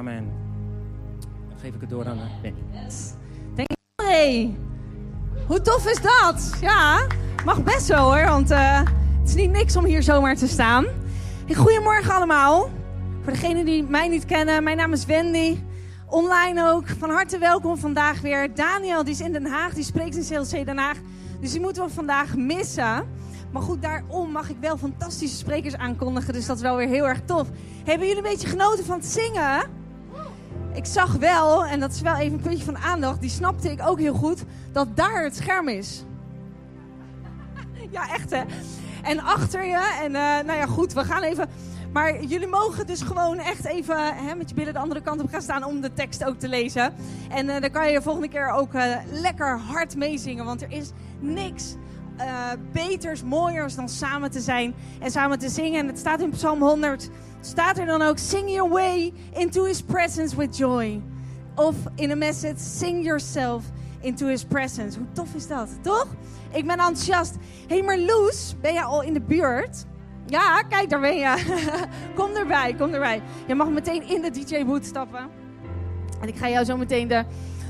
Amen. Dan geef ik het door aan eh, Benny. Denk hey, hoe tof is dat? Ja, mag best wel hoor, want uh, het is niet niks om hier zomaar te staan. Hey, goedemorgen allemaal. Voor degenen die mij niet kennen, mijn naam is Wendy. Online ook. Van harte welkom vandaag weer. Daniel, die is in Den Haag, die spreekt in CLC Den Haag. Dus die moeten we vandaag missen. Maar goed, daarom mag ik wel fantastische sprekers aankondigen. Dus dat is wel weer heel erg tof. Hebben jullie een beetje genoten van het zingen? Ik zag wel, en dat is wel even een puntje van aandacht, die snapte ik ook heel goed, dat daar het scherm is. Ja, echt hè. En achter je, en uh, nou ja, goed, we gaan even. Maar jullie mogen dus gewoon echt even hè, met je billen de andere kant op gaan staan om de tekst ook te lezen. En uh, dan kan je de volgende keer ook uh, lekker hard meezingen, want er is niks uh, beters, mooiers dan samen te zijn en samen te zingen. En het staat in Psalm 100, staat er dan ook, sing your way into his presence with joy. Of in een message, sing yourself into his presence. Hoe tof is dat, toch? Ik ben enthousiast. Hé, hey, maar Loes, ben je al in de buurt? Ja, kijk, daar ben je. kom erbij, kom erbij. Je mag meteen in de DJ-boot stappen. En ik ga jou zo meteen de,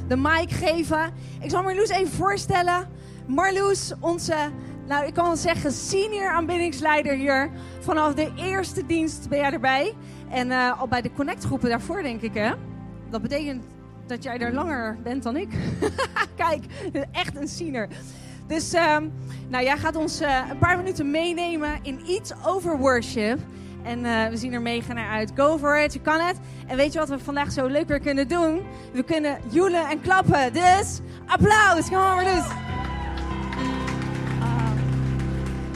de mic geven. Ik zal Marloes even voorstellen. Marloes, onze, nou ik kan wel zeggen, senior aanbiddingsleider hier. Vanaf de eerste dienst ben jij erbij. En uh, al bij de connectgroepen daarvoor, denk ik, hè? Dat betekent dat jij er langer bent dan ik. Kijk, echt een senior. Dus um, nou, jij gaat ons uh, een paar minuten meenemen in iets over worship. En uh, we zien er mega naar uit. Go for it, je kan het. En weet je wat we vandaag zo leuk weer kunnen doen? We kunnen joelen en klappen. Dus applaus, kom maar dus.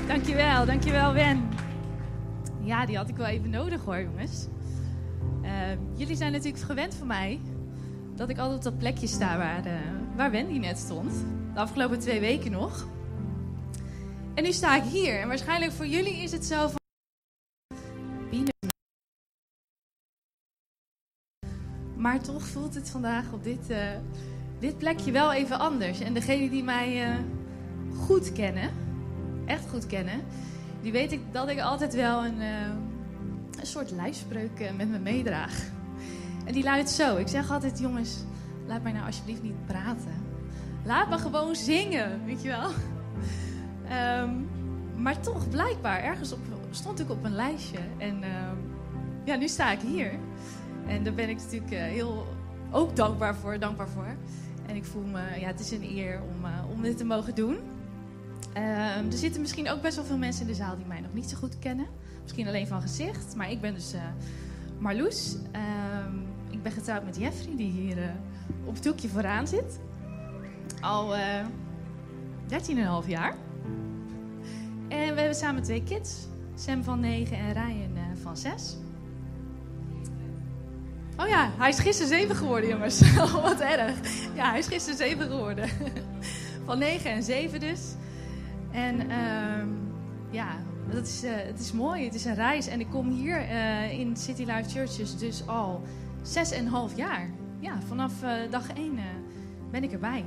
Dankjewel, dankjewel Wen. Ja, die had ik wel even nodig hoor, jongens. Uh, jullie zijn natuurlijk gewend van mij dat ik altijd op dat plekje sta waar, uh, waar Wendy net stond. De afgelopen twee weken nog. En nu sta ik hier. En waarschijnlijk voor jullie is het zo van... Maar toch voelt het vandaag op dit, uh, dit plekje wel even anders. En degenen die mij goed kennen echt goed kennen, die weet ik dat ik altijd wel een, uh, een soort lijfspreuk uh, met me meedraag. En die luidt zo. Ik zeg altijd, jongens, laat mij nou alsjeblieft niet praten. Laat me gewoon zingen, weet je wel. Um, maar toch, blijkbaar, ergens op, stond ik op een lijstje. En uh, ja, nu sta ik hier. En daar ben ik natuurlijk uh, heel ook dankbaar voor, dankbaar voor. En ik voel me, ja, het is een eer om, om dit te mogen doen. Uh, er zitten misschien ook best wel veel mensen in de zaal die mij nog niet zo goed kennen. Misschien alleen van gezicht. Maar ik ben dus uh, Marloes. Uh, ik ben getrouwd met Jeffrey, die hier uh, op het hoekje vooraan zit. Al 13,5 jaar. En we hebben samen twee kids. Sam van 9 en Ryan van 6. Oh ja, hij is gisteren 7 geworden, jongens. Wat erg. Ja, hij is gisteren 7 geworden. van 9 en 7 dus. En uh, ja, dat is, uh, het is mooi. Het is een reis. En ik kom hier uh, in City Life Churches dus al zes en een half jaar. Ja, vanaf uh, dag één ben ik erbij.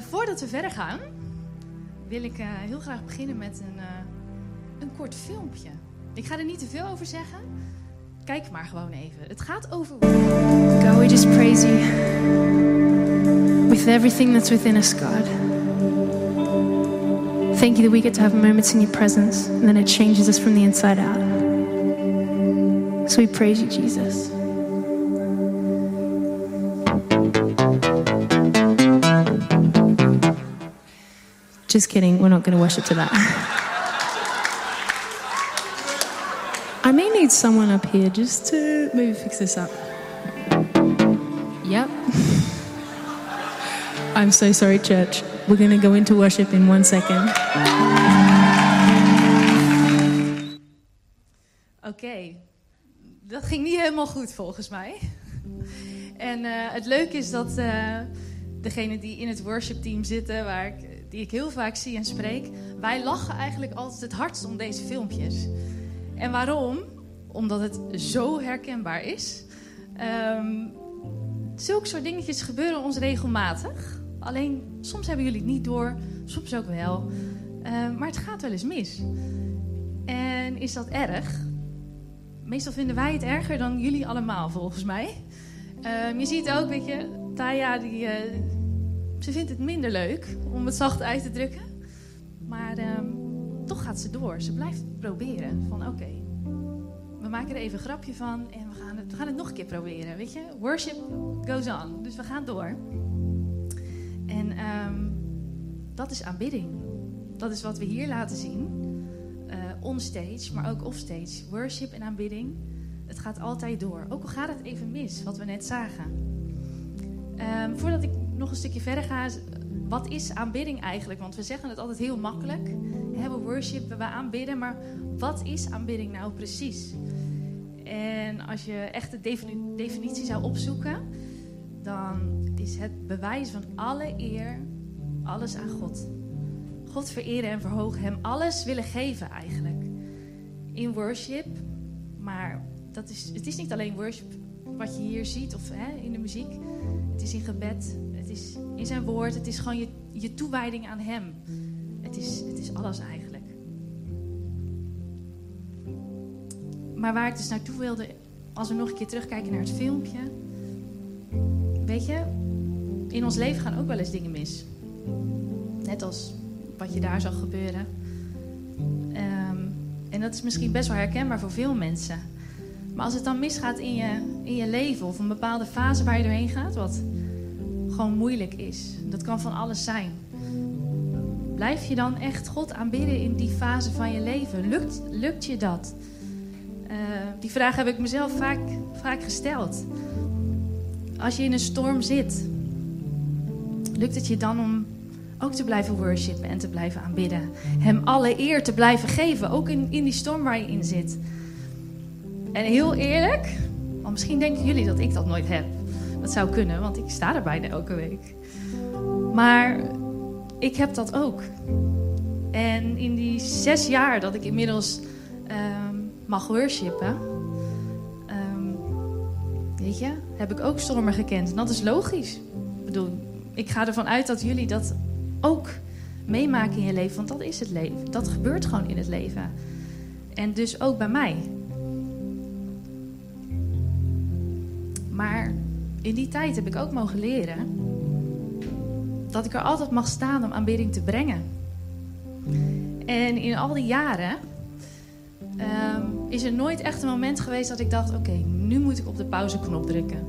voordat we verder gaan, wil ik heel graag beginnen met een, een kort filmpje. Ik ga er niet te veel over zeggen. Kijk maar gewoon even. Het gaat over. God, just praise you. With everything that's within us, God. Thank you that we get to have moments in your presence and then it changes us from the inside out. So we praise you, Jesus. Just kidding, we're not going to worship to that. I may need someone up here just to maybe fix this up. Yep. I'm so sorry, church. We're going to go into worship in one second. Oké, dat ging niet helemaal goed volgens mij. En uh, het leuke is dat uh, degenen die in het worshipteam zitten, waar ik, die ik heel vaak zie en spreek, wij lachen eigenlijk altijd het hardst om deze filmpjes. En waarom? Omdat het zo herkenbaar is. Um, zulke soort dingetjes gebeuren ons regelmatig. Alleen soms hebben jullie het niet door, soms ook wel. Uh, maar het gaat wel eens mis. En is dat erg? meestal vinden wij het erger dan jullie allemaal, volgens mij. Ehm, je ziet ook, weet je, Taya, die, eh, ze vindt het minder leuk, om het zacht uit te drukken. Maar ehm, toch gaat ze door. Ze blijft proberen. Van oké, we maken er even een grapje van en we gaan, het, we gaan het nog een keer proberen. Weet je, worship goes on. Dus we gaan door. En ehm, dat is aanbidding. Dat is wat we hier laten zien. Uh, onstage, maar ook offstage. Worship en aanbidding. Het gaat altijd door. Ook al gaat het even mis, wat we net zagen. Um, voordat ik nog een stukje verder ga, wat is aanbidding eigenlijk? Want we zeggen het altijd heel makkelijk. We worship, we aanbidden, maar wat is aanbidding nou precies? En als je echt de definitie zou opzoeken, dan is het bewijs van alle eer, alles aan God. God vereren en verhogen, Hem alles willen geven eigenlijk. In worship, maar dat is, het is niet alleen worship wat je hier ziet of hè, in de muziek. Het is in gebed, het is in zijn woord, het is gewoon je, je toewijding aan Hem. Het is, het is alles eigenlijk. Maar waar ik dus naartoe wilde, als we nog een keer terugkijken naar het filmpje. Weet je, in ons leven gaan ook wel eens dingen mis. Net als wat je daar zag gebeuren. Ehm, en dat is misschien best wel herkenbaar voor veel mensen. Maar als het dan misgaat in je, in je leven of een bepaalde fase waar je doorheen gaat, wat gewoon moeilijk is, dat kan van alles zijn. Blijf je dan echt God aanbidden in die fase van je leven? Lukt, lukt je dat? Uh, die vraag heb ik mezelf vaak, vaak gesteld. Als je in een storm zit, lukt het je dan om ook te blijven worshipen en te blijven aanbidden? Hem alle eer te blijven geven, ook in, in die storm waar je in zit. En heel eerlijk, want misschien denken jullie dat ik dat nooit heb. Dat zou kunnen, want ik sta er bijna elke week. Maar ik heb dat ook. En in die zes jaar dat ik inmiddels um, mag worshipen, um, weet je, heb ik ook stormen gekend. En dat is logisch. Ik bedoel, ik ga ervan uit dat jullie dat ook meemaken in je leven, want dat is het leven. Dat gebeurt gewoon in het leven. En dus ook bij mij. Maar in die tijd heb ik ook mogen leren dat ik er altijd mag staan om aanbidding te brengen. En in al die jaren um, is er nooit echt een moment geweest dat ik dacht: oké, nu moet ik op de pauzeknop drukken.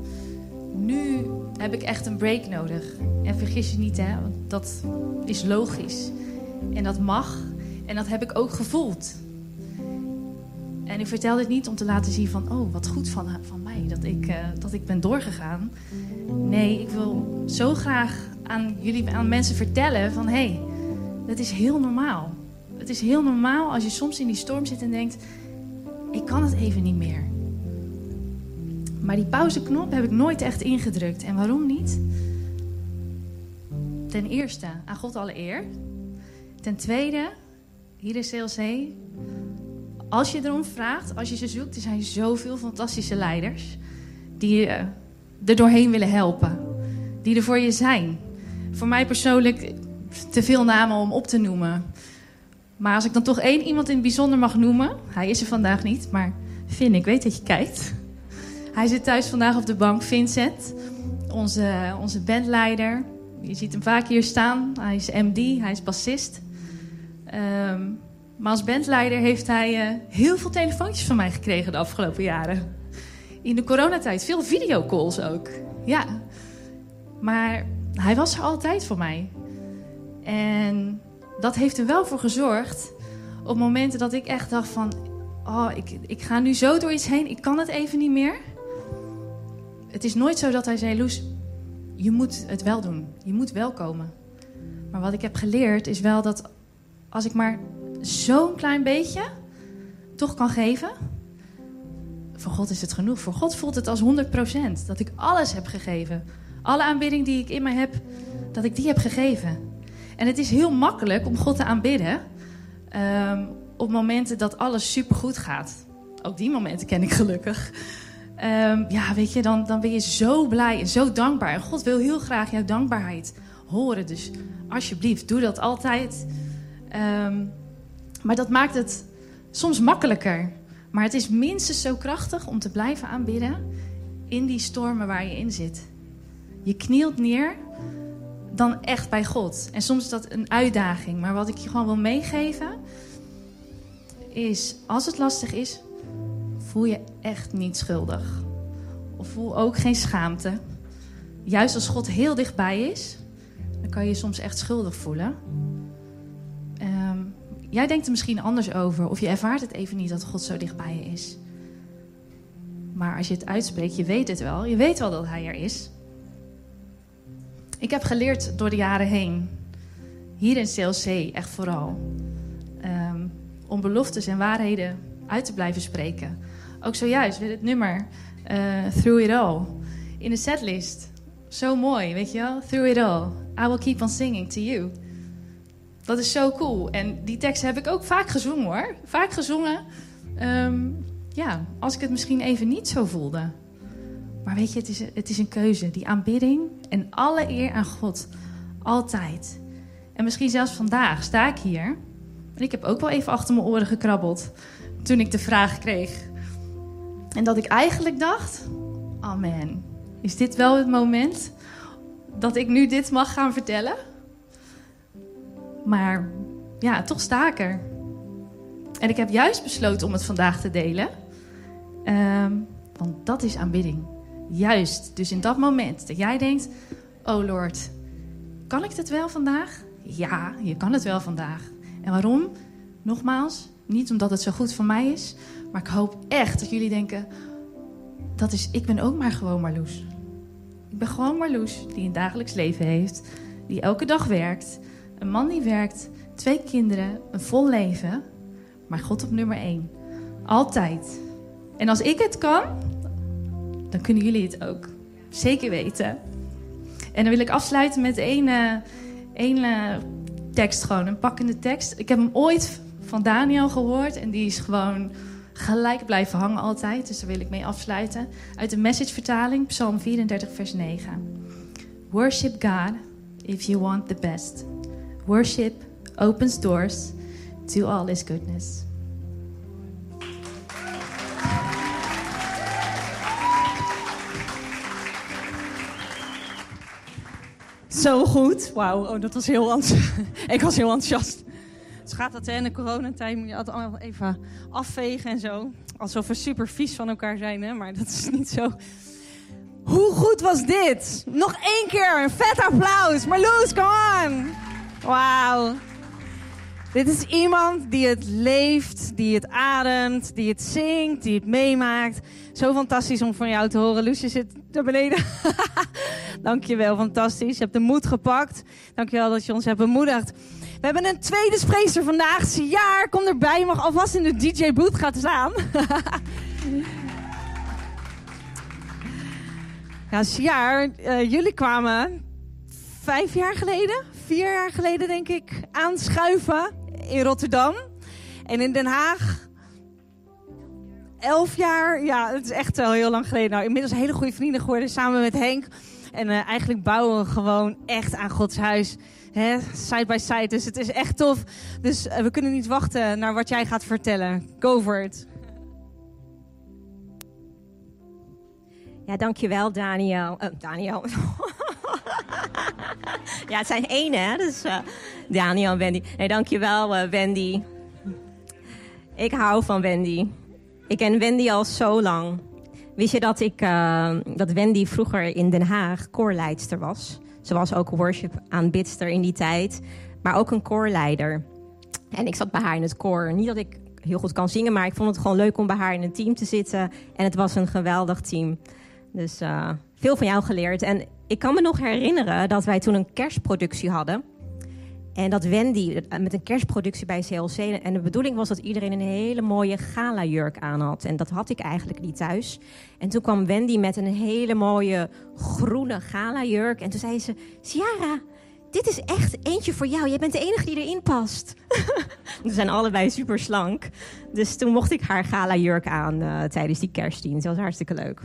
Nu heb ik echt een break nodig. En vergis je niet, hè, want dat is logisch. En dat mag. En dat heb ik ook gevoeld. En ik vertel dit niet om te laten zien van, oh, wat goed van, van mij dat ik, uh, dat ik ben doorgegaan. Nee, ik wil zo graag aan jullie, aan mensen vertellen van, hé, hey, dat is heel normaal. Het is heel normaal als je soms in die storm zit en denkt, ik kan het even niet meer. Maar die pauzeknop heb ik nooit echt ingedrukt. En waarom niet? Ten eerste, aan God alle eer. Ten tweede, hier is CLC, als je erom vraagt, als je ze zoekt, er zijn zoveel fantastische leiders die je er doorheen willen helpen. Die er voor je zijn. Voor mij persoonlijk te veel namen om op te noemen. Maar als ik dan toch één iemand in het bijzonder mag noemen. Hij is er vandaag niet, maar Finn, ik weet dat je kijkt. Hij zit thuis vandaag op de bank. Vincent, onze, onze bandleider. Je ziet hem vaak hier staan. Hij is MD, hij is bassist. Um, maar als bandleider heeft hij uh, heel veel telefoontjes van mij gekregen de afgelopen jaren. In de coronatijd veel videocalls ook. Ja. Maar hij was er altijd voor mij. En dat heeft er wel voor gezorgd op momenten dat ik echt dacht van... Oh, ik, ik ga nu zo door iets heen, ik kan het even niet meer. Het is nooit zo dat hij zei, Loes, je moet het wel doen. Je moet wel komen. Maar wat ik heb geleerd is wel dat als ik maar zo'n klein beetje toch kan geven. Voor God is het genoeg. Voor God voelt het als 100%. Dat ik alles heb gegeven. Alle aanbidding die ik in mij heb, dat ik die heb gegeven. En het is heel makkelijk om God te aanbidden. Um, op momenten dat alles supergoed gaat. Ook die momenten ken ik gelukkig. Um, ja, weet je, dan, dan ben je zo blij en zo dankbaar. En God wil heel graag jouw dankbaarheid horen. Dus alsjeblieft, doe dat altijd. Um, maar dat maakt het soms makkelijker. Maar het is minstens zo krachtig om te blijven aanbidden in die stormen waar je in zit. Je knielt neer dan echt bij God. En soms is dat een uitdaging. Maar wat ik je gewoon wil meegeven is, als het lastig is, voel je echt niet schuldig. Of voel ook geen schaamte. Juist als God heel dichtbij is, dan kan je je soms echt schuldig voelen. Ehm, jij denkt er misschien anders over, of je ervaart het even niet dat God zo dichtbij je is. Maar als je het uitspreekt, je weet het wel. Je weet wel dat Hij er is. Ik heb geleerd door de jaren heen, hier in CLC echt vooral, um, om beloftes en waarheden uit te blijven spreken. Ook zojuist met het nummer uh, Through It All in de setlist. Zo mooi, weet je wel? Through It All, I will keep on singing to you. Dat is zo cool. En die tekst heb ik ook vaak gezongen hoor. Vaak gezongen. Um, ja, als ik het misschien even niet zo voelde. Maar weet je, het is, het is een keuze. Die aanbidding en alle eer aan God. Altijd. En misschien zelfs vandaag sta ik hier. En ik heb ook wel even achter mijn oren gekrabbeld. Toen ik de vraag kreeg. En dat ik eigenlijk dacht: Oh man, is dit wel het moment dat ik nu dit mag gaan vertellen? Maar ja, toch sta ik er. En ik heb juist besloten om het vandaag te delen. Um, want dat is aanbidding. Juist, dus in dat moment dat jij denkt: Oh Lord, kan ik het wel vandaag? Ja, je kan het wel vandaag. En waarom? Nogmaals, niet omdat het zo goed voor mij is, maar ik hoop echt dat jullie denken: dat is, ik ben ook maar gewoon Marloes. Ik ben gewoon Marloes die een dagelijks leven heeft, die elke dag werkt, een man die werkt, twee kinderen, een vol leven, maar God op nummer één. Altijd. En als ik het kan, dan kunnen jullie het ook. Zeker weten. En dan wil ik afsluiten met één, uh, één uh, tekst, gewoon een pakkende tekst. Ik heb hem ooit van Daniel gehoord en die is gewoon gelijk blijven hangen altijd. Dus daar wil ik mee afsluiten. Uit de message-vertaling, Psalm 34, vers 9. Worship God if you want the best. Worship opens doors to all his goodness. Zo goed. Wauw, oh, dat was heel enthousiast. ik was heel enthousiast. Gaat dat in de coronatijd moet je altijd allemaal even afvegen en zo. Alsof we super vies van elkaar zijn, hè? maar dat is niet zo. Hoe goed was dit? Nog één keer, een vet applaus. Marloes, come on. Wauw. Dit is iemand die het leeft, die het ademt, die het zingt, die het meemaakt. Zo fantastisch om van jou te horen. Loesje zit daar beneden. Dankjewel, fantastisch. Je hebt de moed gepakt. Dankjewel dat je ons hebt bemoedigd. We hebben een tweede spreekster vandaag. Siaar, kom erbij. Je mag alvast in de DJ-booth gaan staan. ja, Siaar, uh, jullie kwamen vijf jaar geleden, vier jaar geleden denk ik, aanschuiven in Rotterdam. En in Den Haag elf jaar. Ja, het is echt wel heel lang geleden. Nou, inmiddels hele goede vrienden geworden samen met Henk. En uh, eigenlijk bouwen we gewoon echt aan Gods huis. Side by side. Dus het is echt tof. Dus uh, we kunnen niet wachten naar wat jij gaat vertellen. Go for it. Ja, dankjewel Daniel. Uh, Daniel. ja, het zijn één hè. Dus uh, Daniel en Wendy. Nee, dankjewel uh, Wendy. Ik hou van Wendy. Ik ken Wendy al zo lang. Wist je dat, ik, dat Wendy vroeger in Den Haag koorleidster was? Ze was ook worship aanbidster in die tijd, maar ook een koorleider. En ik zat bij haar in het koor. Niet dat ik heel goed kan zingen, maar ik vond het gewoon leuk om bij haar in een team te zitten. En het was een geweldig team. Dus uh, veel van jou geleerd. En ik kan me nog herinneren dat wij toen een kerstproductie hadden. En dat Wendy met een kerstproductie bij CLC. En de bedoeling was dat iedereen een hele mooie gala-jurk aan had. En dat had ik eigenlijk niet thuis. En toen kwam Wendy met een hele mooie groene gala-jurk. En toen zei ze: Ciara, dit is echt eentje voor jou. Jij bent de enige die erin past. We zijn allebei super slank. Dus toen mocht ik haar gala-jurk aan uh, tijdens die kerstdienst. Dat was hartstikke leuk.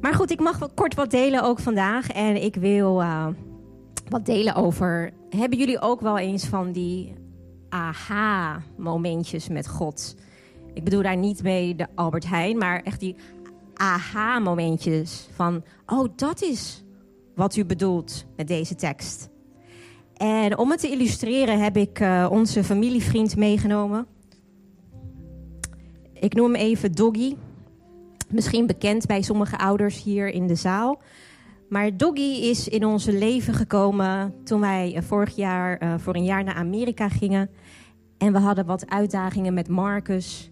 Maar goed, ik mag kort wat delen ook vandaag. En ik wil uh, wat delen over. Hebben jullie ook wel eens van die aha-momentjes met God? Ik bedoel daar niet mee de Albert Heijn, maar echt die aha-momentjes van... oh, dat is wat u bedoelt met deze tekst. En om het te illustreren heb ik uh, onze familievriend meegenomen. Ik noem hem even Doggy. Misschien bekend bij sommige ouders hier in de zaal. Maar Doggy is in ons leven gekomen toen wij uh, vorig jaar uh, voor een jaar naar Amerika gingen. En we hadden wat uitdagingen met Marcus,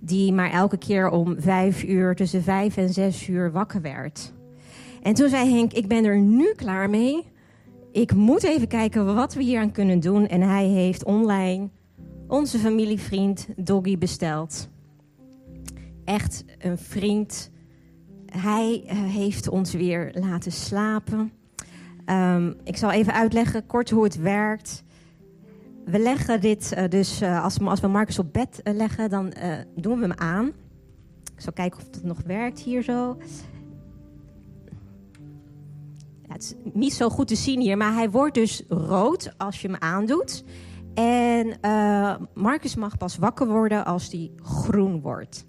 die maar elke keer om vijf uur, tussen vijf en zes uur wakker werd. En toen zei Henk, ik ben er nu klaar mee. Ik moet even kijken wat we hier aan kunnen doen. En hij heeft online onze familievriend Doggy besteld. Echt een vriend. Hij uh, heeft ons weer laten slapen. Um, ik zal even uitleggen kort hoe het werkt. We leggen dit uh, dus, uh, als, we, als we Marcus op bed leggen, dan doen we hem aan. Ik zal kijken of het nog werkt hier zo. Het is niet zo goed te zien hier, maar hij wordt dus rood als je hem aandoet. En Marcus mag pas wakker worden als hij groen wordt.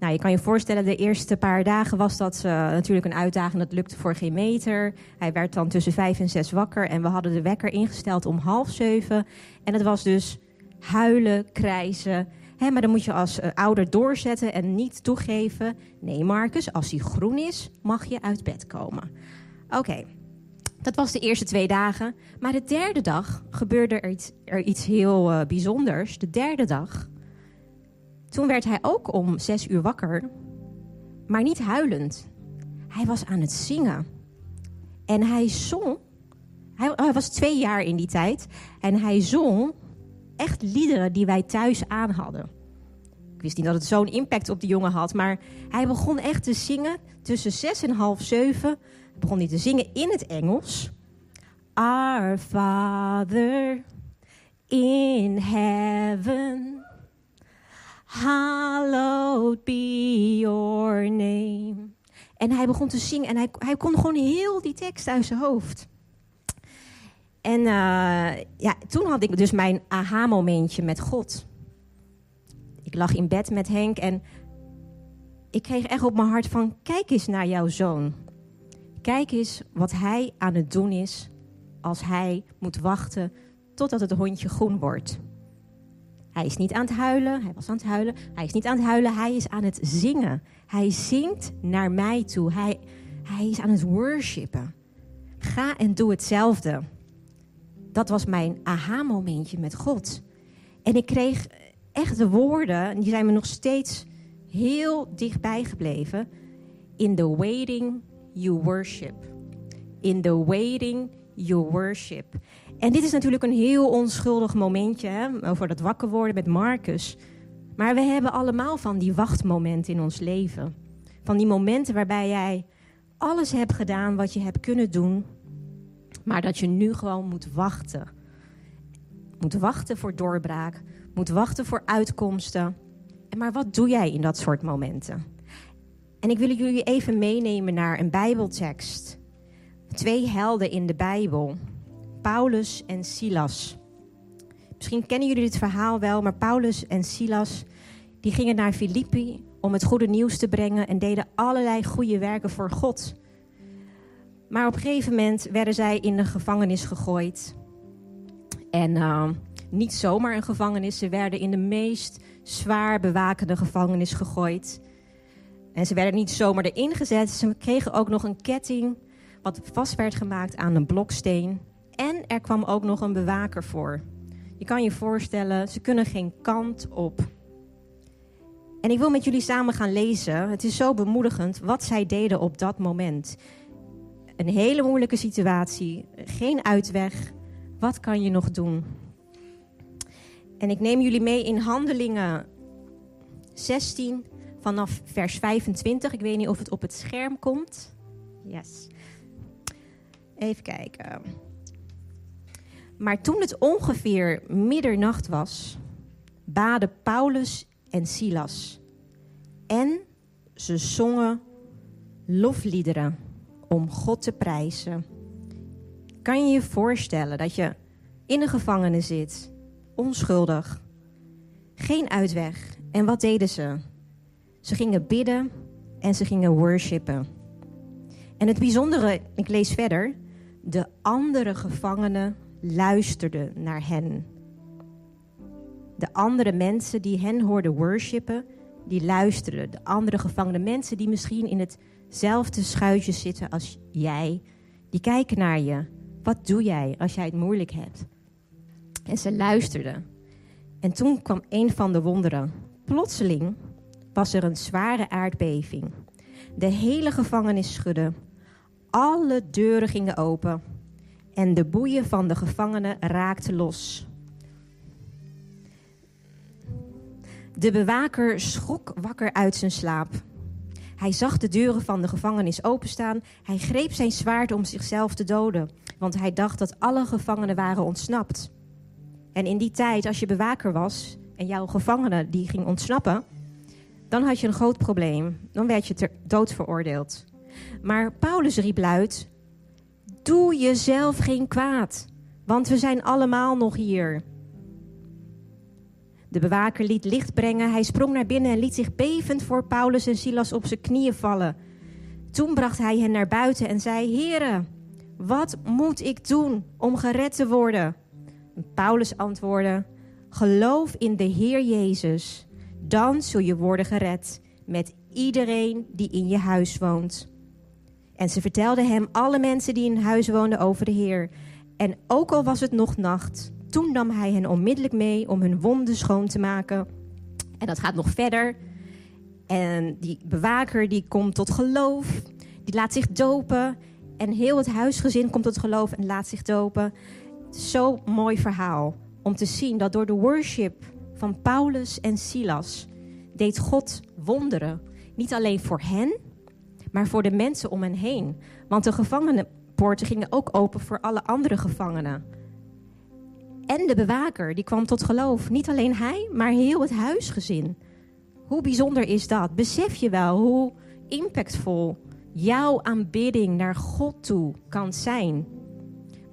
Nou, je kan je voorstellen, de eerste paar dagen was dat uh, natuurlijk een uitdaging. Dat lukte voor geen meter. Hij werd dan tussen vijf en zes wakker. En we hadden de wekker ingesteld om half zeven. En het was dus huilen, krijzen. Hè, maar dan moet je als uh, ouder doorzetten en niet toegeven. Nee, Marcus, als hij groen is, mag je uit bed komen. Oké, dat was de eerste twee dagen. Maar de derde dag gebeurde er iets, er iets heel uh, bijzonders. De derde dag, toen werd hij ook om zes uur wakker, maar niet huilend. Hij was aan het zingen. En hij zong. Hij, hij was twee jaar in die tijd. En hij zong echt liederen die wij thuis aan hadden. Ik wist niet dat het zo'n impact op die jongen had, maar hij begon echt te zingen tussen zes en half zeven begon hij te zingen in het Engels. Our Father in heaven, hallowed be your name. En hij begon te zingen en hij, hij kon gewoon heel die tekst uit zijn hoofd. En uh, ja, toen had ik dus mijn aha-momentje met God. Ik lag in bed met Henk en ik kreeg echt op mijn hart van... kijk eens naar jouw zoon. Kijk eens wat hij aan het doen is als hij moet wachten totdat het hondje groen wordt. Hij is niet aan het huilen, hij was aan het huilen. Hij is niet aan het huilen, hij is aan het zingen. Hij zingt naar mij toe. Hij, hij is aan het worshipen. Ga en doe hetzelfde. Dat was mijn aha-momentje met God. En ik kreeg echt de woorden, die zijn me nog steeds heel dichtbij gebleven. In the waiting you worship. In the waiting you worship. En dit is natuurlijk een heel onschuldig momentje hè, over dat wakker worden met Marcus. Maar we hebben allemaal van die wachtmomenten in ons leven. Van die momenten waarbij jij alles hebt gedaan wat je hebt kunnen doen, maar dat je nu gewoon moet wachten. Moet wachten voor doorbraak, moet wachten voor uitkomsten. En maar wat doe jij in dat soort momenten? En ik wil jullie even meenemen naar een Bijbeltekst. Twee helden in de Bijbel, Paulus en Silas. Misschien kennen jullie dit verhaal wel, maar Paulus en Silas die gingen naar Filippi om het goede nieuws te brengen en deden allerlei goede werken voor God. Maar op een gegeven moment werden zij in de gevangenis gegooid. En uh, niet zomaar een gevangenis, ze werden in de meest zwaar bewakende gevangenis gegooid. En ze werden niet zomaar erin gezet. Ze kregen ook nog een ketting wat vast werd gemaakt aan een bloksteen. En er kwam ook nog een bewaker voor. Je kan je voorstellen, ze kunnen geen kant op. En ik wil met jullie samen gaan lezen. Het is zo bemoedigend wat zij deden op dat moment. Een hele moeilijke situatie, geen uitweg. Wat kan je nog doen? En ik neem jullie mee in Handelingen 16, vanaf vers 25. Ik weet niet of het op het scherm komt. Yes. Even kijken. Maar toen het ongeveer middernacht was, baden Paulus en Silas. En ze zongen lofliederen om God te prijzen. Kan je je voorstellen dat je in een gevangenis zit, onschuldig, geen uitweg En wat deden ze? Ze gingen bidden en ze gingen worshipen. En het bijzondere, ik lees verder, de andere gevangenen luisterden naar hen. De andere mensen die hen hoorden worshipen, die luisterden. De andere gevangenen, mensen die misschien in hetzelfde schuitje zitten als jij, die kijken naar je. Wat doe jij als jij het moeilijk hebt? En ze luisterden. En toen kwam een van de wonderen. Plotseling was er een zware aardbeving. De hele gevangenis schudde. Alle deuren gingen open. En de boeien van de gevangenen raakten los. De bewaker schrok wakker uit zijn slaap. Hij zag de deuren van de gevangenis openstaan. Hij greep zijn zwaard om zichzelf te doden, want hij dacht dat alle gevangenen waren ontsnapt. En in die tijd, als je bewaker was en jouw gevangene die ging ontsnappen, dan had je een groot probleem. Dan werd je ter dood veroordeeld. Maar Paulus riep luid: Doe jezelf geen kwaad, want we zijn allemaal nog hier. De bewaker liet licht brengen. Hij sprong naar binnen en liet zich bevend voor Paulus en Silas op zijn knieën vallen. Toen bracht hij hen naar buiten en zei: Heren, wat moet ik doen om gered te worden? En Paulus antwoordde: Geloof in de Heer Jezus, dan zul je worden gered met iedereen die in je huis woont. En ze vertelden hem alle mensen die in huis woonden over de Heer. En ook al was het nog nacht, toen nam hij hen onmiddellijk mee om hun wonden schoon te maken. En dat gaat nog verder. En die bewaker die komt tot geloof, die laat zich dopen. En heel het huisgezin komt tot geloof en laat zich dopen. Zo'n mooi verhaal om te zien dat door de worship van Paulus en Silas deed God wonderen. Niet alleen voor hen, maar voor de mensen om hen heen. Want de gevangenenpoorten gingen ook open voor alle andere gevangenen. En de bewaker, die kwam tot geloof. Niet alleen hij, maar heel het huisgezin. Hoe bijzonder is dat? Besef je wel hoe impactvol jouw aanbidding naar God toe kan zijn?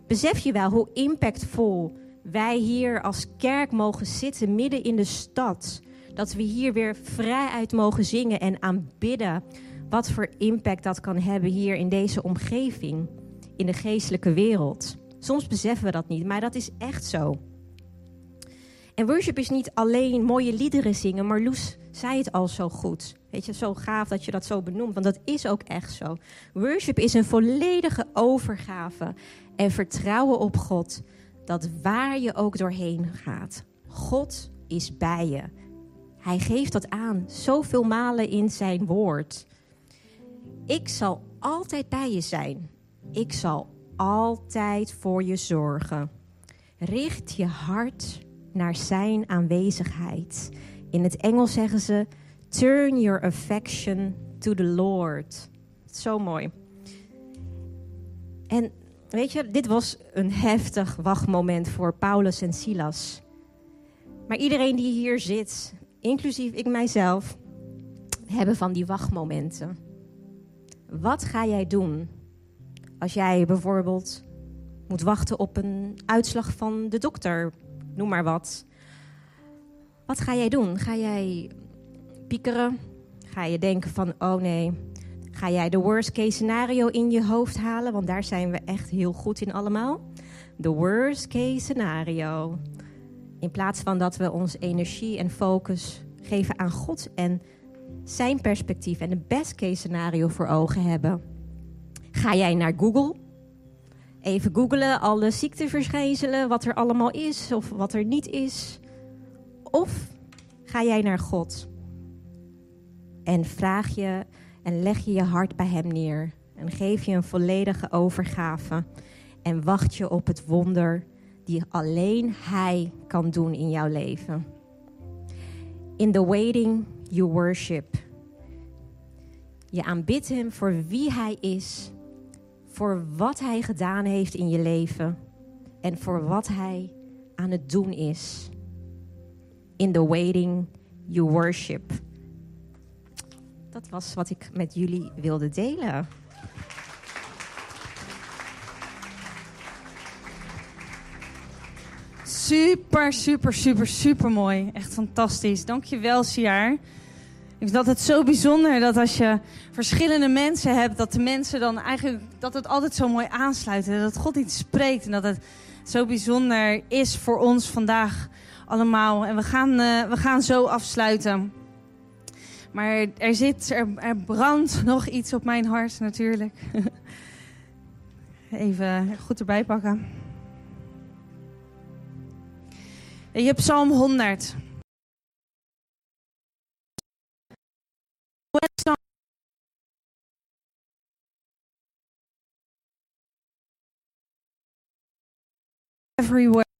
Besef je wel hoe impactvol wij hier als kerk mogen zitten midden in de stad? Dat we hier weer vrijuit mogen zingen en aanbidden. Wat voor impact dat kan hebben hier in deze omgeving, in de geestelijke wereld. Soms beseffen we dat niet, maar dat is echt zo. En worship is niet alleen mooie liederen zingen, maar Loes zei het al zo goed. Weet je, zo gaaf dat je dat zo benoemt, want dat is ook echt zo. Worship is een volledige overgave en vertrouwen op God, dat waar je ook doorheen gaat, God is bij je. Hij geeft dat aan, zoveel malen in zijn woord. Ik zal altijd bij je zijn. Ik zal altijd voor je zorgen. Richt je hart naar zijn aanwezigheid. In het Engels zeggen ze: Turn your affection to the Lord. Zo mooi. En weet je, dit was een heftig wachtmoment voor Paulus en Silas. Maar iedereen die hier zit, inclusief ik mijzelf, hebben van die wachtmomenten. Wat ga jij doen als jij bijvoorbeeld moet wachten op een uitslag van de dokter, noem maar wat. Wat ga jij doen? Ga jij piekeren? Ga je denken van, oh nee, ga jij de worst case scenario in je hoofd halen? Want daar zijn we echt heel goed in allemaal. De worst case scenario. In plaats van dat we onze energie en focus geven aan God en zijn perspectief en de best case scenario voor ogen hebben. Ga jij naar Google? Even googelen, alle ziekteverschijnselen, wat er allemaal is of wat er niet is. Of ga jij naar God en vraag je en leg je je hart bij Hem neer en geef je een volledige overgave en wacht je op het wonder die alleen Hij kan doen in jouw leven. In the waiting, you worship. Je aanbidt Hem voor wie Hij is voor wat Hij gedaan heeft in je leven en voor wat Hij aan het doen is. In the waiting, you worship. Dat was wat ik met jullie wilde delen. Super, super, super, super mooi. Echt fantastisch. Dankjewel, Siar. Ik vind het zo bijzonder dat als je verschillende mensen hebt, dat de mensen dan eigenlijk, dat het altijd zo mooi aansluit. En dat God iets spreekt en dat het zo bijzonder is voor ons vandaag allemaal. En we gaan, uh, we gaan zo afsluiten. Maar er zit, er brandt nog iets op mijn hart natuurlijk. Even goed erbij pakken. Je hebt Psalm 100. Everywhere.